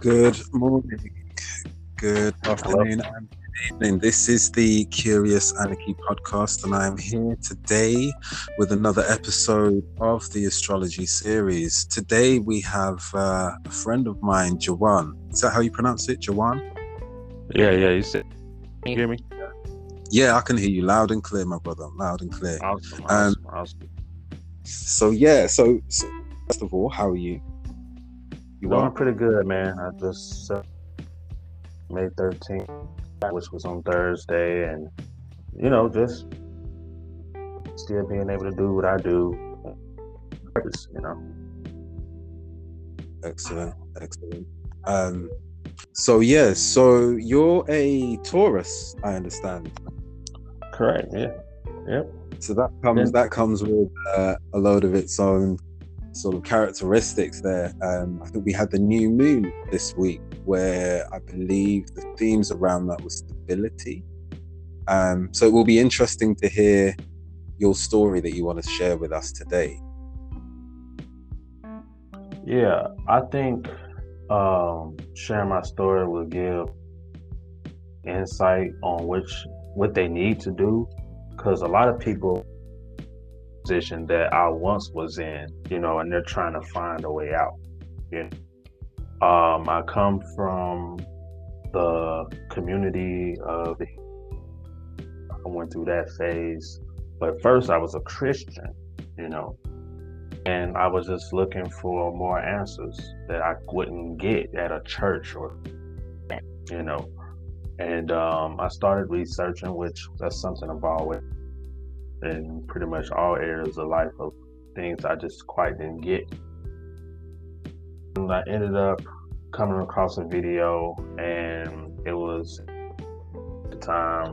Good morning, good afternoon, and good evening. This is the Curious Anarchy podcast, and I am here today with another episode of the astrology series. Today we have uh, a friend of mine, Jawan. Is that how you pronounce it, Jawan? Yeah, yeah. You said, can you hear me? Yeah, I can hear you loud and clear, my brother. Loud and clear. Awesome, Um, awesome, awesome. So yeah, so, so first of all, how are you? You Doing pretty good, man. I just uh, May 13th, which was on Thursday, and you know, just still being able to do what I do. You know, excellent, excellent. Um, so yeah, so you're a Taurus, I understand. correct. Yeah, yep. So that comes Yeah. that comes with uh, a load of its own sort of characteristics there. Um, I think we had the new moon this week, where I believe the themes around that was stability. Um, so it will be interesting to hear your story that you want to share with us today. Yeah, I think um, sharing my story will give insight on which what they need to do, because a lot of people position that I once was in, you know, and they're trying to find a way out. You know? um, I come from the community of. I went through that phase, but first I was a Christian, you know, and I was just looking for more answers that I wouldn't get at a church or, you know, and um, I started researching, which that's something I've always in pretty much all areas of life of things I just quite didn't get. And I ended up coming across a video, and it was the time,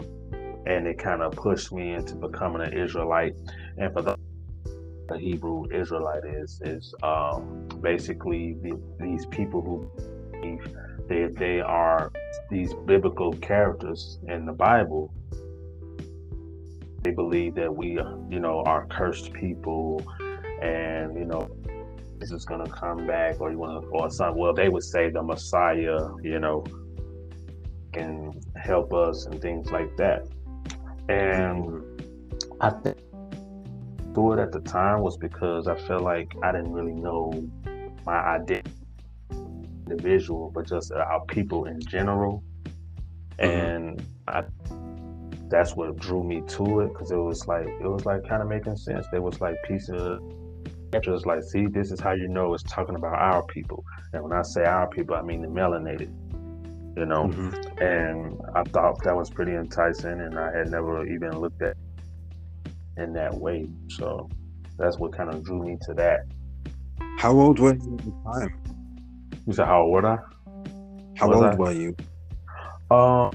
and it kind of pushed me into becoming an Israelite. And for the a Hebrew Israelite is is um, basically the, these people who believe they they are these biblical characters in the Bible. They believe that we, you know, are cursed people, and you know, this is gonna come back, or you want to, or some. Well, they would say the Messiah, you know, can help us and things like that. And I think do it at the time was because I felt like I didn't really know my identity, individual, but just our people in general. Mm-hmm. And I, that's what drew me to it because it was like it was like kind of making sense. There was like pieces of just like, see, this is how you know it's talking about our people. And when I say our people, I mean the melanated. You know, Mhm. and I thought that was pretty enticing, and I had never even looked at in that way. So that's what kind of drew me to that. How old were you at the time? You said how old were I? How Was old I? were you? Um,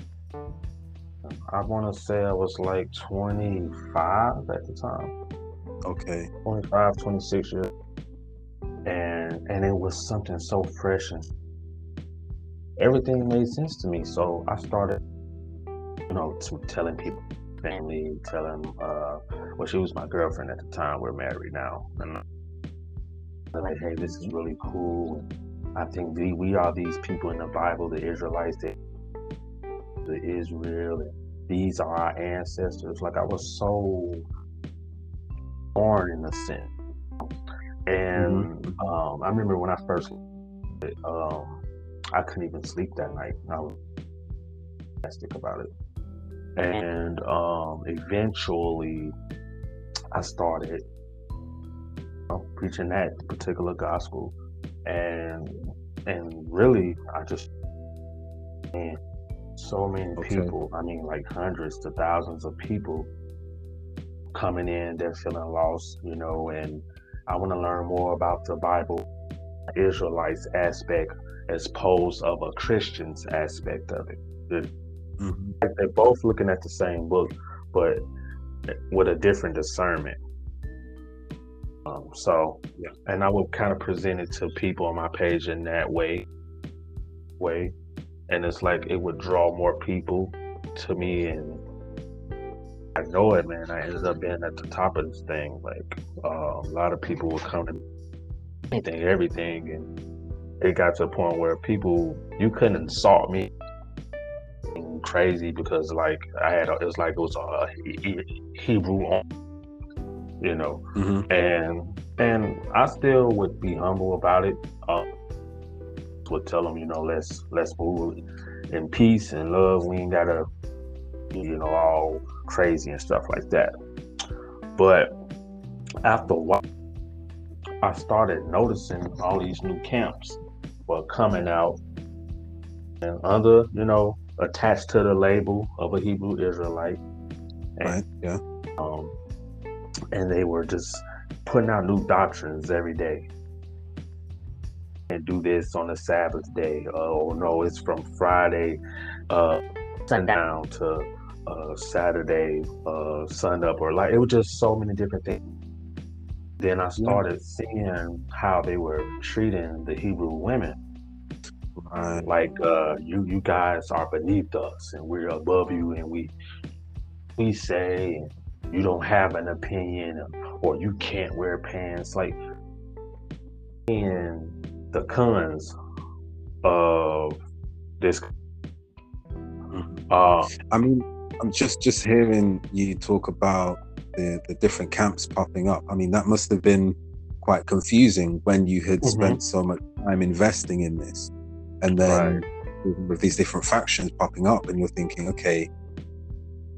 I want to say I was like 25 at the time, Okay. 25, 26 years, and and it was something so fresh and everything made sense to me. So I started, you know, to telling people, family, telling, uh, well, she was my girlfriend at the time. We're married now, and I'm like, hey, this is really cool. I think we, we are these people in the Bible, the Israelites, the, the Israel, and these are our ancestors. Like I was so born in a sense. And um, I remember when I first, um, I couldn't even sleep that night. I was fantastic about it. And um, eventually, I started preaching that particular gospel, and and really, I just man, so many Okay. people. I mean, like hundreds to thousands of people coming in. They're feeling lost, you know, and I want to learn more about the Bible, Israelites aspect as opposed of a Christian's aspect of it. Mhm. They're both looking at the same book, but with a different discernment. Um, so, Yeah. and I would kind of present it to people on my page in that way, way, and it's like it would draw more people to me, and I know it, man. I ended up being at the top of this thing. Like uh, a lot of people would come to me, anything, everything, and it got to a point where people you couldn't insult me crazy because like I had it was like it was a Hebrew you know, mm-hmm. and and I still would be humble about it. Uh, would tell them, you know, let's let's move in peace and love. We ain't gotta, you know, all crazy and stuff like that. But after a while, I started noticing all these new camps were coming out and under, you know, attached to the label of a Hebrew Israelite. And, right. Yeah. Um, and they were just putting out new doctrines every day. And do this on the Sabbath day. Oh no, it's from Friday uh, sundown to uh, Saturday uh, sun up, or like it was just so many different things. Then I started yeah. seeing how they were treating the Hebrew women. Right. Like uh, you, you guys are beneath us, and we're above you, and we we say you don't have an opinion or you can't wear pants like in the cons of this uh, i mean i'm just just hearing you talk about the the different camps popping up i mean that must have been quite confusing when you had mm-hmm. spent so much time investing in this and then right. with these different factions popping up and you're thinking okay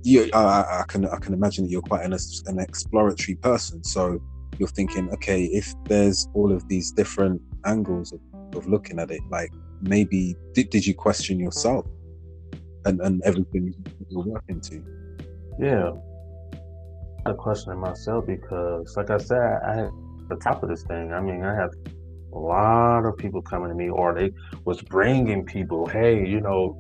you, I, I, can I can imagine that you're quite an, an exploratory person. So you're thinking, okay, if there's all of these different angles of, of looking at it, like maybe did, did you question yourself and, and everything you're working to? Yeah, I questioning myself because, like I said, I had the top of this thing. I mean, I have a lot of people coming to me, or they was bringing people. Hey, you know,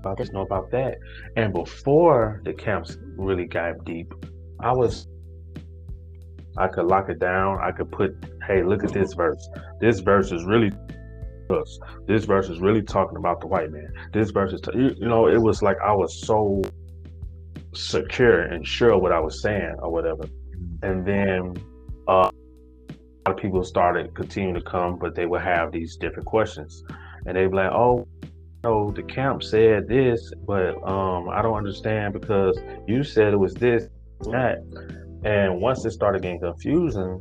about this, know about that. And before the camps really got deep, I was I could lock it down. I could put, hey, look at this verse. This verse is really us. This verse is really talking about the white man. This verse is, t- you, know, it was like I was so secure and sure what I was saying or whatever. And then uh, a lot of people started continuing to come, but they would have these different questions, and they'd be like, "Oh, know the camp said this, but um, I don't understand because you said it was this, that. And once it started getting confusing,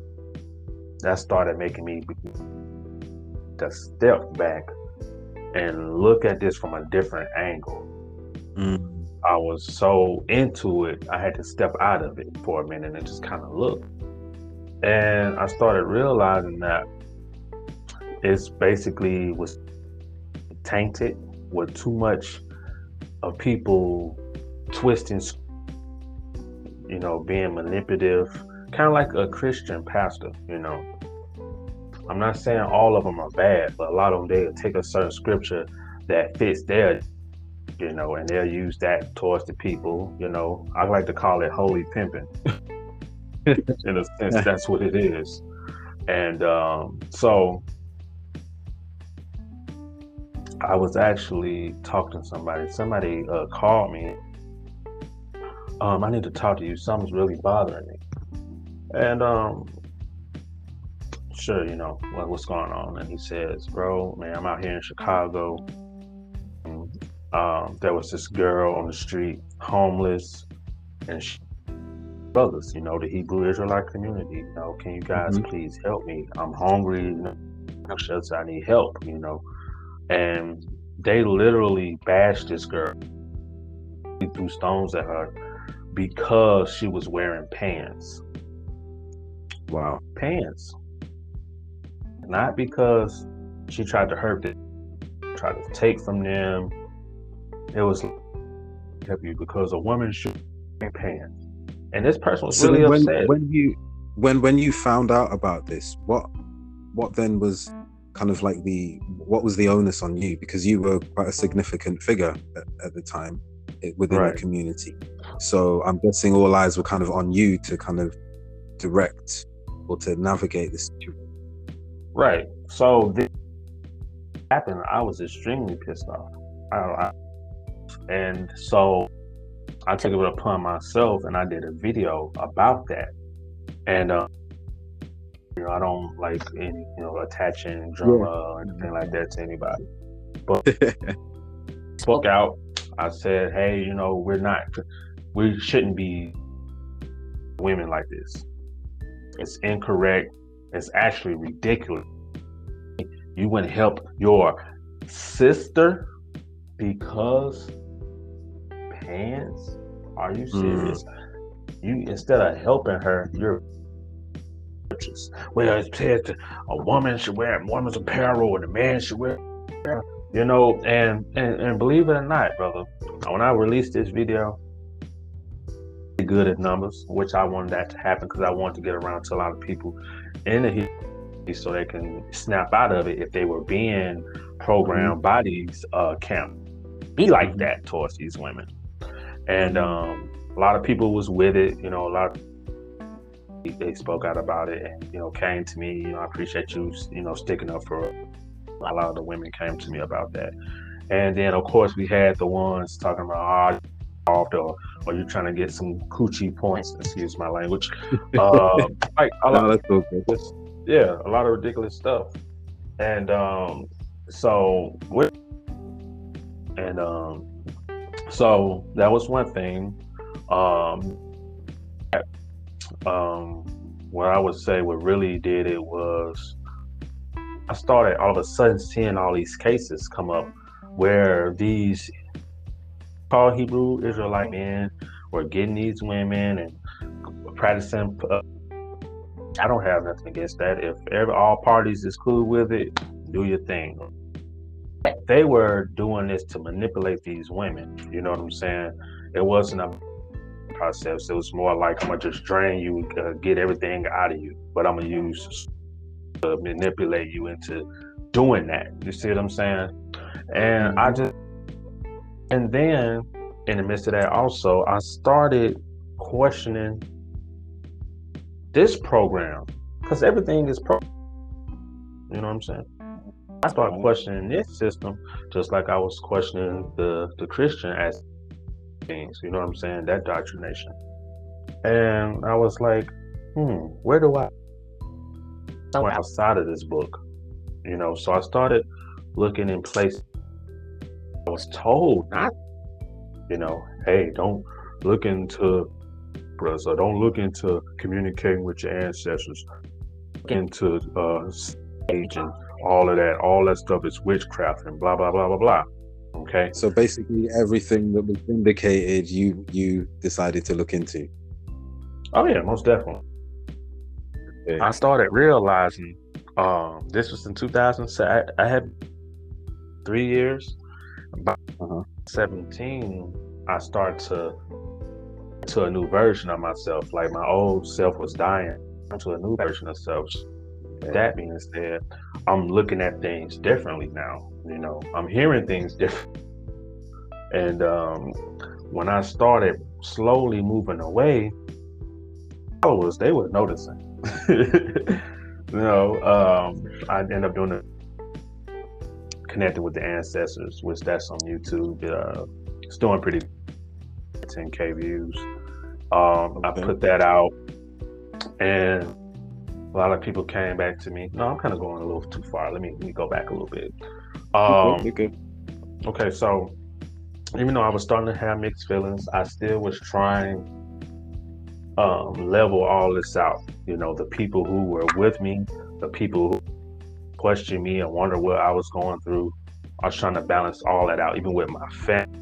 that started making me to step back and look at this from a different angle. Mm. I was so into it, I had to step out of it for a minute and just kind of look. And I started realizing that it's basically was tainted with too much of people twisting, you know, being manipulative, kind of like a Christian pastor, you know. I'm not saying all of them are bad, but a lot of them they take a certain scripture that fits their, you know, and they'll use that towards the people. You know, I like to call it holy pimping. In a sense, that's what it is. And um, so I was actually talking to somebody. Somebody uh, called me. Um, I need to talk to you. Something's really bothering me. And um, sure, you know what, what's going on. And he says, "Bro, man, I'm out here in Chicago. Um, there was this girl on the street, homeless, and she, brothers, you know, the Hebrew Israelite community. You know, can you guys mm-hmm. please help me? I'm hungry. You know, I need help. You know." and they literally bashed this girl, threw stones at her because she was wearing pants. Wow, pants. Not because she tried to hurt them, tried to take from them. It was you because a woman should pants, and this person was so really when, upset. When you when when you found out about this, what what then was kind of like the what was the onus on you because you were quite a significant figure at, at the time eh, within right. the community so i'm guessing all eyes were kind of on you to kind of direct or to navigate this situation right so this happened i was extremely pissed off I, I, and so i took it upon myself and i did a video about that and uh, You know, I don't like any, you know, attaching drama yeah. or anything like that to anybody. But spoke out. I said, hey, you know, we're not, we shouldn't be women like this. It's incorrect. It's actually ridiculous. You wouldn't help your sister because pants? Are you serious? Mm. You instead of helping her, you're just well, it says a woman should wear a woman's apparel and a man should wear you know, and, and and believe it or not, brother, when I released this video, good at numbers, which I wanted that to happen because I wanted to get around to a lot of people in the history, so they can snap out of it if they were being programmed mm-hmm. by these uh, camp. Be like that towards these women, and um, a lot of people was with it. You know, a lot. Of, they spoke out about it, and you know, came to me. You know, I appreciate you. You know, sticking up for. A lot of the women came to me about that, and then of course we had the ones talking about. Oh, or, or you're trying to get some coochie points, excuse my language. Uh, like a lot, no, that's okay. yeah, a lot of ridiculous stuff. And um, so with and um, so that was one thing. Um, um, what I would say what really did it was I started all of a sudden seeing all these cases come up where these called Hebrew Israelite men were getting these women and practicing. Uh, I don't have nothing against that. If every, all parties is cool with it, do your thing. They were doing this to manipulate these women. You know what I'm saying? It wasn't a process. It was more like I'm gonna just drain you, uh, get everything out of you, but I'm gonna use to manipulate you into doing that. You see what I'm saying? And I just, and then in the midst of that, also, I started questioning this program because everything is pro. You know what I'm saying? I started questioning this system just like I was questioning the the Christian as things. You know what I'm saying? That doctrination. And I was like, hmm, where do I somewhere outside of this book? You know, so I started looking in places I was told not, you know, hey, don't look into so don't look into communicating with your ancestors, into uh, sage and all of that. All that stuff is witchcraft and blah blah blah blah blah. Okay. So basically, everything that was indicated, you you decided to look into. Oh yeah, most definitely. Okay. I started realizing um, this was in 2007. I, I had three years. About uh-huh. 17, I start to to a new version of myself. Like my old self was dying to a new version of self. That being said, I'm looking at things differently now. You know, I'm hearing things different. And um, when I started slowly moving away, followers they were noticing. you know, um, I end up doing it, connecting with the ancestors, which that's on YouTube. Uh, it's doing pretty 10k views. Um, I put that out, and a lot of people came back to me. No, I'm kind of going a little too far. Let me let me go back a little bit. Um, okay. Okay, so even though I was starting to have mixed feelings, I still was trying um, level all this out. You know, the people who were with me, the people who questioned me and wonder what I was going through. I was trying to balance all that out, even with my family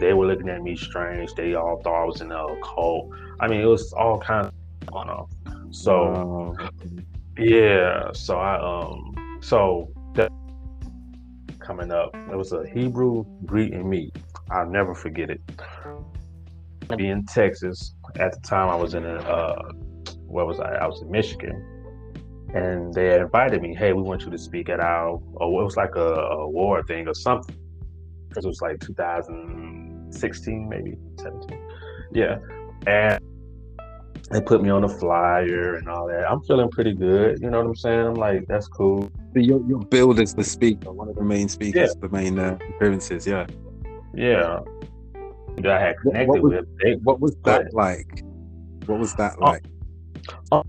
they were looking at me strange. They all thought I was in a cult. I mean, it was all kinds of going on. So, yeah. So I um so that coming up, it was a Hebrew greeting me. I'll never forget it. Be in Texas at the time. I was in a uh, where was I? I was in Michigan, and they invited me. Hey, we want you to speak at our. Oh, it was like a, a war thing or something. Because it was like 2016, maybe 17. Yeah. And they put me on the flyer and all that. I'm feeling pretty good. You know what I'm saying? I'm like, that's cool. So your, your build is the speaker, one of the main speakers, yeah. the main uh, appearances. Yeah. Yeah. I had connected what, was, with. They, what was that like? What was that oh, like? Uh,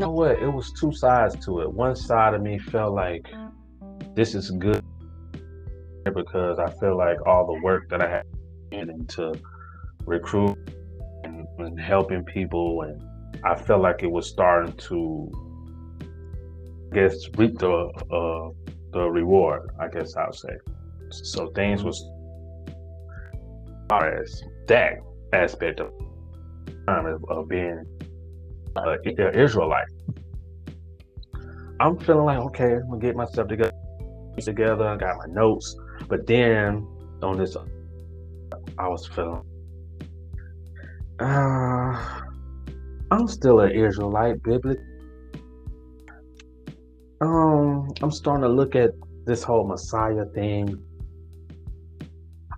you know what? It was two sides to it. One side of me felt like this is good because I feel like all the work that I had into recruit and, and helping people, and I felt like it was starting to, I guess, reap the uh, the reward. I guess I'll say. So things was as that aspect of of, of being uh, Israelite. I'm feeling like okay, I'm gonna get myself together. Together, I got my notes, but then on this, I was feeling, uh, I'm still an Israelite biblically. Um, I'm starting to look at this whole Messiah thing.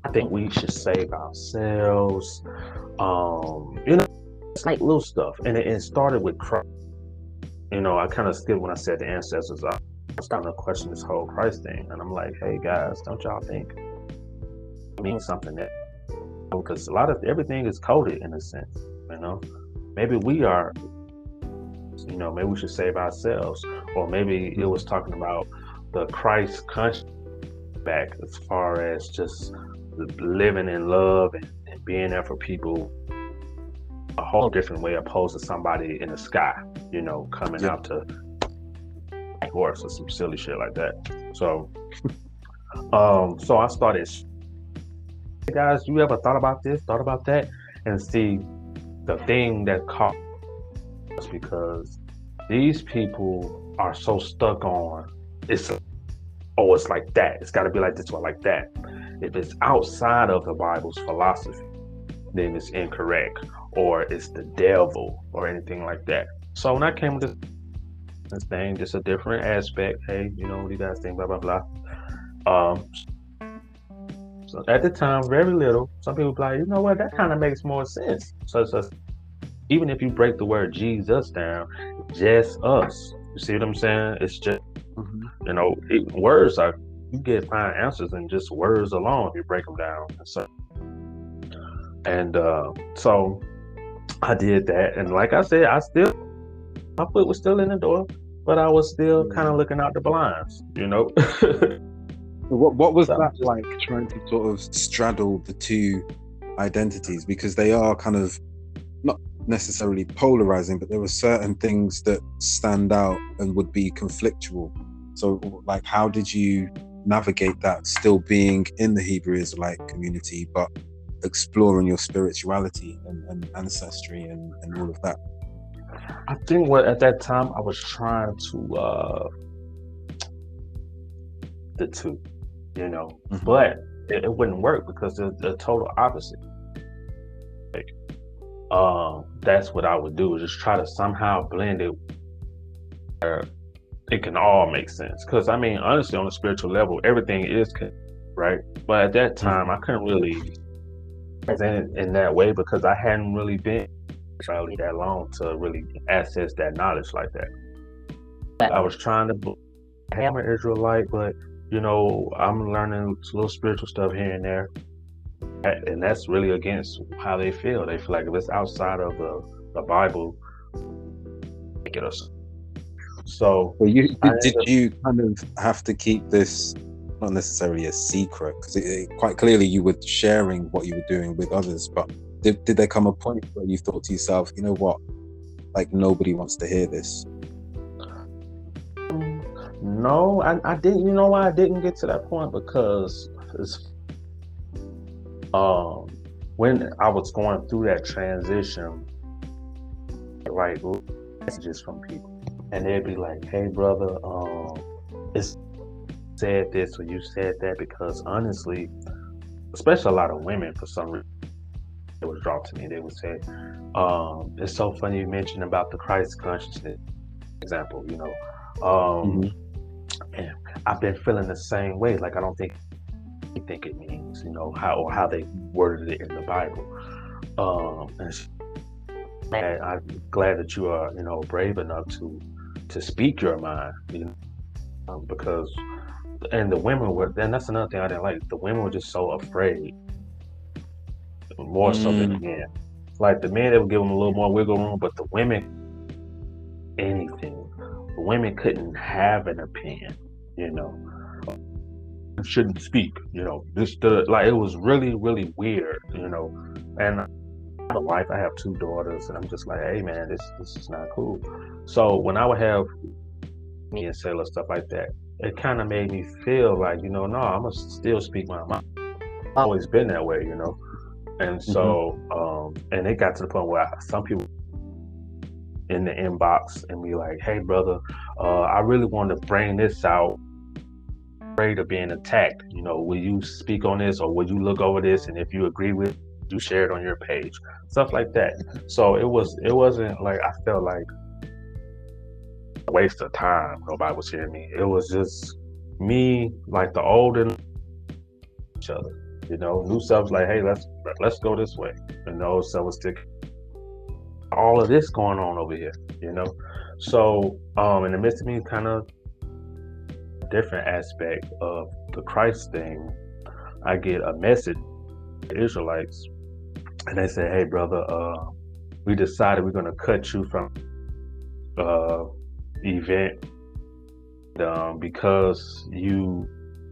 I think we should save ourselves. Um, you know, it's like little stuff, and it, it started with Christ. You know, I kind of skipped when I said the ancestors. I was starting to question this whole Christ thing, and I'm like, hey guys, don't y'all think it means something that oh, because a lot of everything is coded in a sense, you know. Maybe we are, you know, maybe we should save ourselves, or maybe it was talking about the Christ conscious back as far as just living in love and, and being there for people a whole different way opposed to somebody in the sky, you know, coming yeah. out to horse or some silly shit like that. So, um, so I started. Hey guys, you ever thought about this? Thought about that? And see, the thing that caught us because these people are so stuck on it's. Oh, it's like that. It's got to be like this or like that. If it's outside of the Bible's philosophy, then it's incorrect or it's the devil or anything like that. So when I came with this, thing, just a different aspect. Hey, you know what you guys think? Blah blah blah. Um, so at the time, very little. Some people like, you know what? That kind of makes more sense. So, so even if you break the word Jesus down, just us. You see what I'm saying? It's just mm-hmm. you know, it, words are you get fine answers in just words alone if you break them down. And so, and uh, so I did that, and like I said, I still my foot was still in the door, but I was still mm-hmm. kind of looking out the blinds, you know. what what was so, that like trying to sort of straddle the two identities because they are kind of not necessarily polarizing, but there were certain things that stand out and would be conflictual. So, like, how did you navigate that, still being in the Hebrew Israelite community, but exploring your spirituality and, and ancestry and, and all of that? I think what at that time I was trying to uh the two, you know, mm-hmm. but it, it, wouldn't work because they're the total opposite. Like, um, that's what I would do is just try to somehow blend it where it can all make sense. Because I mean, honestly, on a spiritual level, everything is right. But at that mm-hmm. time, I couldn't really in, in that way because I hadn't really been really that long to really access that knowledge like that. I was trying to. I'm an Israelite, but you know, I'm learning little spiritual stuff here and there, and that's really against how they feel. They feel like if it's outside of the, the Bible, get us. So, well, you did you kind of have to keep this not necessarily a secret because quite clearly you were sharing what you were doing with others but did, did there come a point where you thought to yourself you know what? Like nobody wants to hear this. No I, I didn't you know why i didn't get to that point? Because um when i was going through that transition like messages from people and they'd be like hey brother um it's said this or you said that because honestly, especially a lot of women for some reason, it was dropped to me. They would say, um, "It's so funny you mentioned about the Christ consciousness." Example, you know, um, mm-hmm. and I've been feeling the same way. Like I don't think you think it means, you know, how or how they worded it in the Bible. Um, and I'm glad that you are, you know, brave enough to to speak your mind, you know, um, because and the women were and that's another thing I didn't like. The women were just so afraid. More mm. so than the mm. men. Like the men they would give them a little more wiggle room, but the women anything. The women couldn't have an opinion, you know. Shouldn't speak, you know. This the like it was really, really weird, you know. And I have a wife, I have two daughters, and I'm just like, hey man, this this is not cool. So when I would have me and Sailor stuff like that, it kind of made me feel like, you know, no, I'm gonna still speak my mind. I've always been that way, you know. And so, mm-hmm. um, and it got to the point where some people in the inbox and be like, "Hey, brother, uh, I really want to bring this out. Afraid of being attacked. You know, will you speak on this, or will you look over this? And if you agree with, you share it on your page, stuff like that. So it was, it wasn't like I felt like waste of time. Nobody was hearing me. It was just me, like the old and each other. You know, new subs like, hey, let's let's go this way. And those stuff was all of this going on over here, you know. So, um, in the midst of me kind of different aspect of the Christ thing, I get a message, the Israelites, and they say, "Hey, brother, uh, we decided we're going to cut you from uh event um, because you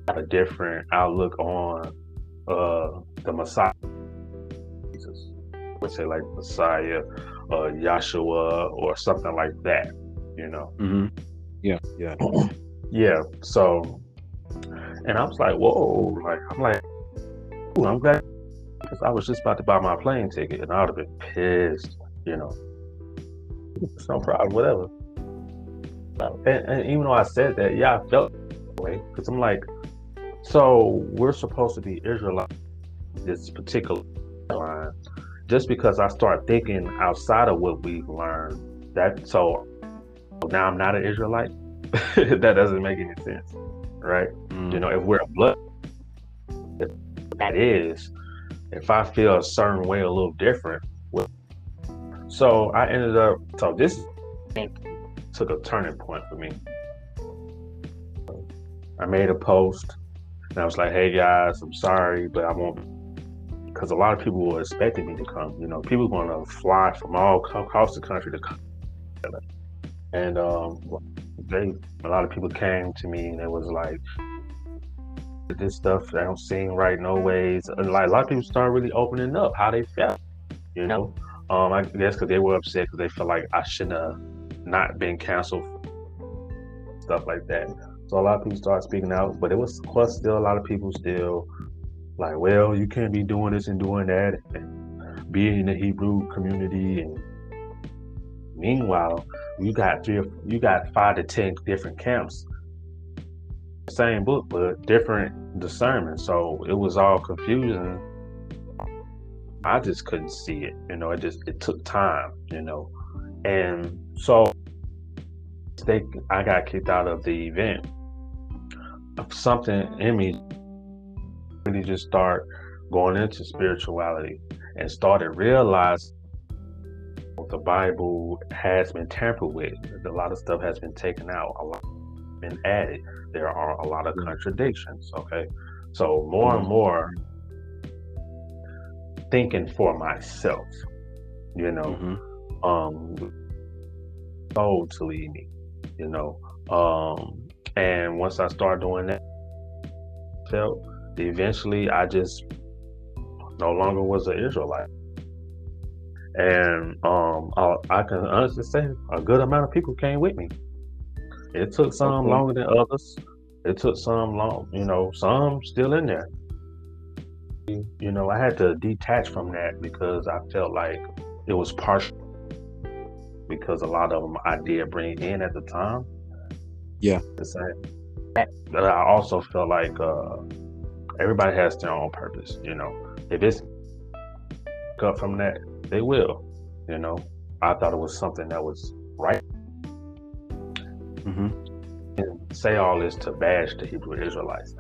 had a different outlook on uh the Messiah." Jesus, would say like Messiah uh, Yahshua or something like that, you know. Mm-hmm. Yeah, yeah, yeah. So, and I was like, whoa, like I'm like, ooh, I'm glad because I was just about to buy my plane ticket and I would have been pissed, you know. It's no problem, whatever. And, and even though I said that, yeah, I felt way because I'm like, so we're supposed to be Israelites, this particular line just because I start thinking outside of what we've learned, that so now I'm not an Israelite. that doesn't make any sense, right? Mm. You know, if we're a blood, that is, if I feel a certain way, a little different. So I ended up. So this took a turning point for me. I made a post, and I was like, "Hey guys, I'm sorry, but I won't because a lot of people were expecting me to come. You know, people going to fly from all across the country to come. And um, they, a lot of people came to me and it was like, this stuff I don't seem right no ways. And like a lot of people started really opening up how they felt. You know, um, I guess because they were upset because they felt like I shouldn't have not been canceled, stuff like that. So a lot of people started speaking out, but it was, of course, still a lot of people still like, well, you can't be doing this and doing that, and being in the Hebrew community. And meanwhile, you got three, you got five to ten different camps, same book but different discernment. So it was all confusing. I just couldn't see it. You know, it just it took time. You know, and so they I got kicked out of the event. Something in me really just start going into spirituality and started realizing the Bible has been tampered with. A lot of stuff has been taken out, a lot been added. There are a lot of contradictions. Okay. So more and more thinking for myself, you know, mm-hmm. Um told to lead me, you know. Um and once I started doing that, felt eventually I just no longer was an Israelite. And um, I, I, can honestly say a good amount of people came with me. It took some longer than others. It took some long, you know, some still in there. You know, I had to detach from that because I felt like it was partial because a lot of them I did bring in at the time. Yeah. The same. But I also felt like uh, everybody has their own purpose. You know, if it's cut from that, they will. You know, I thought it was something that was right. Mm-hmm. And say all this to bash the Hebrew Israelites.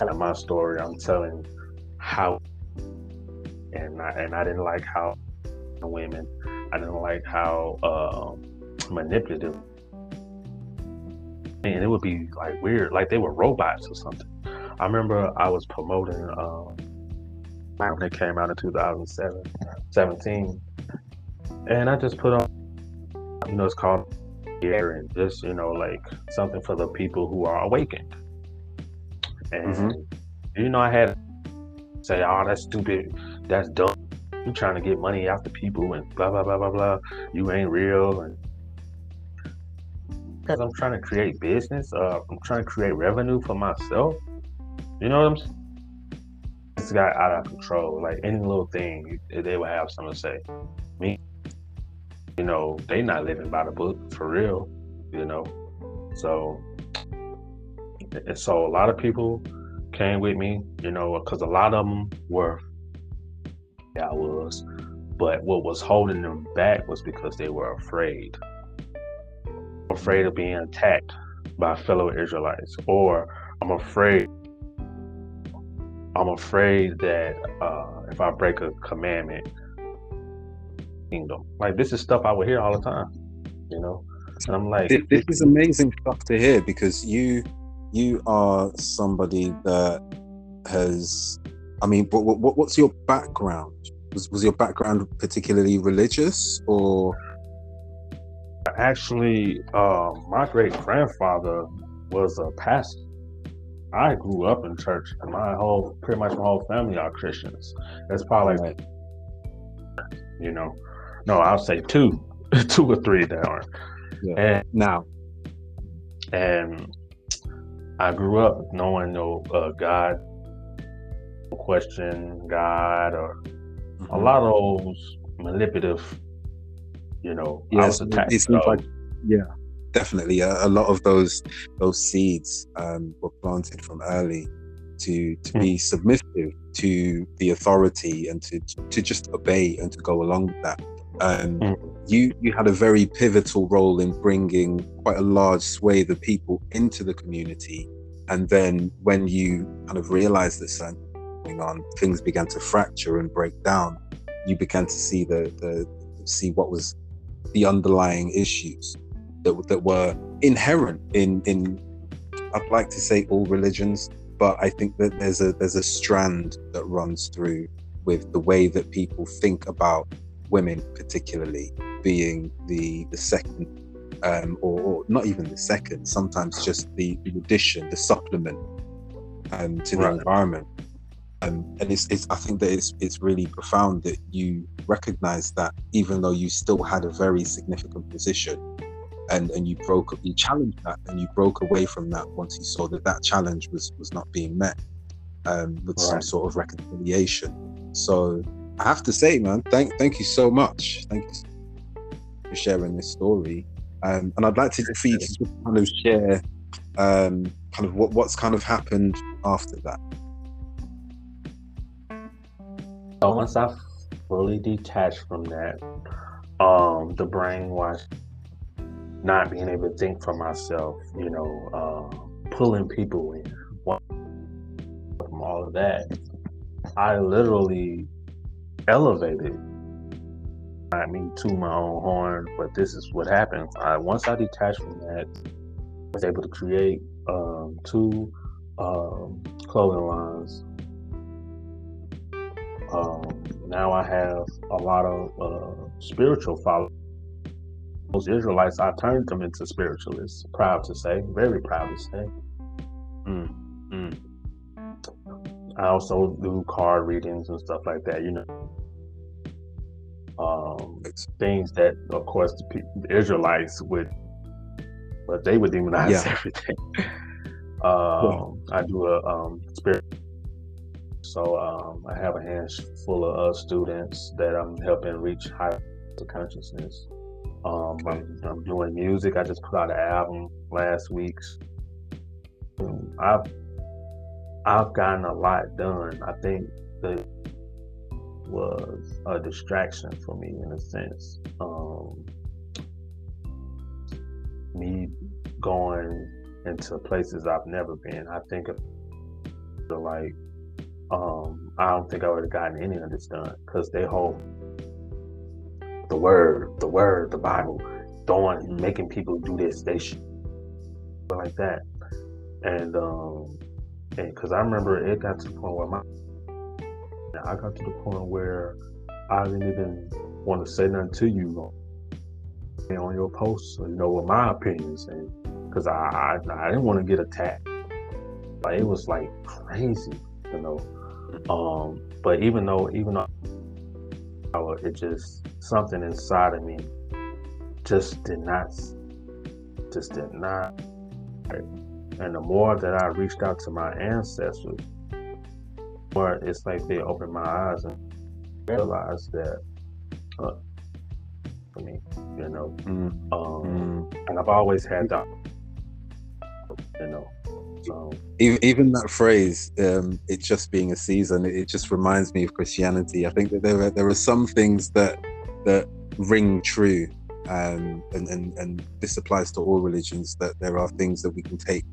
And my story, I'm telling how, and I, and I didn't like how women, I didn't like how uh, manipulative, and it would be like weird, like they were robots or something. I remember I was promoting um, when it came out in 2007, 17, and I just put on you know, it's called here and just you know like something for the people who are awakened. And mm-hmm. you know, I had say, "Oh, that's stupid. That's dumb. You trying to get money after people and blah blah blah blah blah. You ain't real." And because I'm trying to create business, uh, I'm trying to create revenue for myself. You know what I'm saying? It's got out of control. Like any little thing, they would have something to say. Me, you know, they not living by the book for real. You know, so so a lot of people came with me. You know, because a lot of them were. I was, but what was holding them back was because they were afraid. Afraid of being attacked by fellow Israelites, or I'm afraid I'm afraid that uh, if I break a commandment, kingdom. Like this is stuff I would hear all the time, you know. And I'm like, this, this is amazing stuff to hear because you you are somebody that has. I mean, what, what, what's your background? Was was your background particularly religious or? Actually, uh, my great grandfather was a pastor. I grew up in church, and my whole, pretty much my whole family are Christians. That's probably, like, you know, no, I'll say two, two or three that aren't. Yeah. And now, and I grew up knowing no uh, God, question God, or mm-hmm. a lot of those manipulative, you know, yes, it seems like, yeah, definitely a, a, lot of those those seeds um, were planted from early to to mm. be submissive to the authority and to to just obey and to go along with that. Um, mm. You you had a very pivotal role in bringing quite a large swathe of people into the community, and then when you kind of realized that something going on, things began to fracture and break down. You began to see the the see what was the underlying issues that, that were inherent in in I'd like to say all religions, but I think that there's a there's a strand that runs through with the way that people think about women, particularly being the the second, um, or, or, not even the second. Sometimes just the, the addition, the supplement um, to the right. environment. Um, and it's, it's I think that it's it's really profound that you recognize that even though you still had a very significant position and and you broke up you challenged that and you broke away from that once you saw that that challenge was was not being met um, with right. some sort of reconciliation. So i have to say man thank thank you so much. Thank you for sharing this story. Um, and i'd like to for you to just kind of share um, kind of what, what's kind of happened after that once i fully detached from that um the brainwash not being able to think for myself, you know, uh, pulling people in, from all of that, I literally elevated. I mean, to my own horn, but this is what happened. I, once I detached from that, I was able to create um, two um, clothing lines. Um, now I have a lot of uh, spiritual followers most Israelites, I turned them into spiritualists. Proud to say, very proud to say. Mm, mm. I also do card readings and stuff like that. You know, um, things that, of course, the, the, Israelites would, but they would demonize yeah. everything. um. I do a um, spirit. So um, I have a handful of uh, students that I'm helping reach higher consciousness. Um, I'm, I'm, doing music. I just put out an album last week. I've I've gotten a lot done. I think that was a distraction for me in a sense. Um, me going into places I've never been. I think of like um, I don't think I would have gotten any of this done because they hold the word, the word, the Bible, throwing, making people do this, they like that. And um, and because I remember it got to the point where my I got to the point where I didn't even want to say nothing to you on your posts, you know, with my opinions, and because I, I, I didn't want to get attacked. Like it was like crazy, you know. Um, but even though, even though it just something inside of me just did not, just did not. And the more that I reached out to my ancestors, more it's like they opened my eyes and realized that uh, for me, you know. Mm. Um, mm. And I've always had that, you know. Even, even that phrase, um, "it just being a season," it, it just reminds me of Christianity. I think that there are there are some things that that ring true, um, and and and this applies to all religions. That there are things that we can take.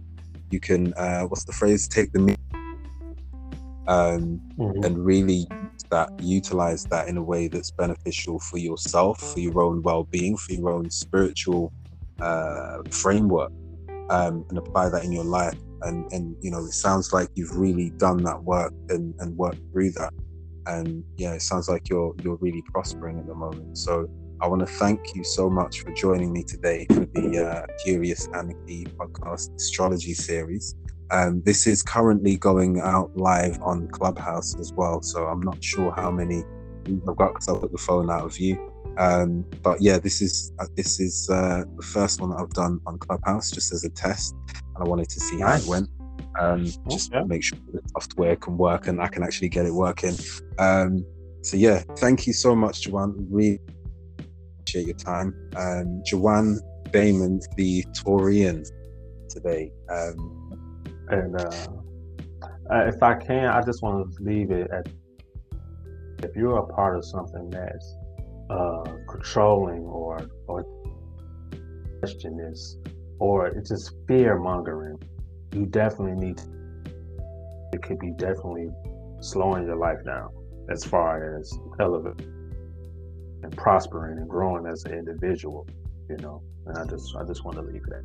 You can, uh, what's the phrase? Take the um, mm-hmm. and really that utilize that in a way that's beneficial for yourself for your own well-being for your own spiritual uh, framework um, and apply that in your life and and you know it sounds like you've really done that work and, and worked through that and yeah it sounds like you're you're really prospering at the moment so I want to thank you so much for joining me today for the uh, Curious Anarchy podcast astrology series. Um, this is currently going out live on Clubhouse as well, so I'm not sure how many I've got because I put the phone out of view. Um, but yeah, this is uh, this is uh, the first one that I've done on Clubhouse just as a test, and I wanted to see how it went. Um, just okay. make sure the software can work and I can actually get it working. Um, so yeah, thank you so much, Joanne. Really appreciate your time. Um, Joanne Damon, the Taurian, today. Um, and uh, uh, if I can, I just want to leave it at if you're a part of something that's uh, controlling or or question is or it's just fear mongering, you definitely need. To, it could be definitely slowing your life down as far as elevating and prospering and growing as an individual. You know, and I just I just want to leave that.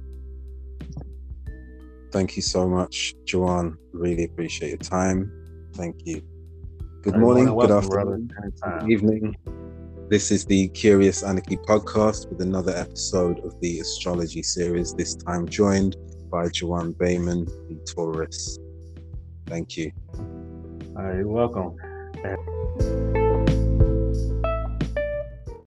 Thank you so much, Joanne. Really appreciate your time. Thank you. Good morning, good afternoon, good evening. This is the Curious Anarchy podcast with another episode of the astrology series, this time joined by Joanne Bayman, the Taurus. Thank you. All right, welcome.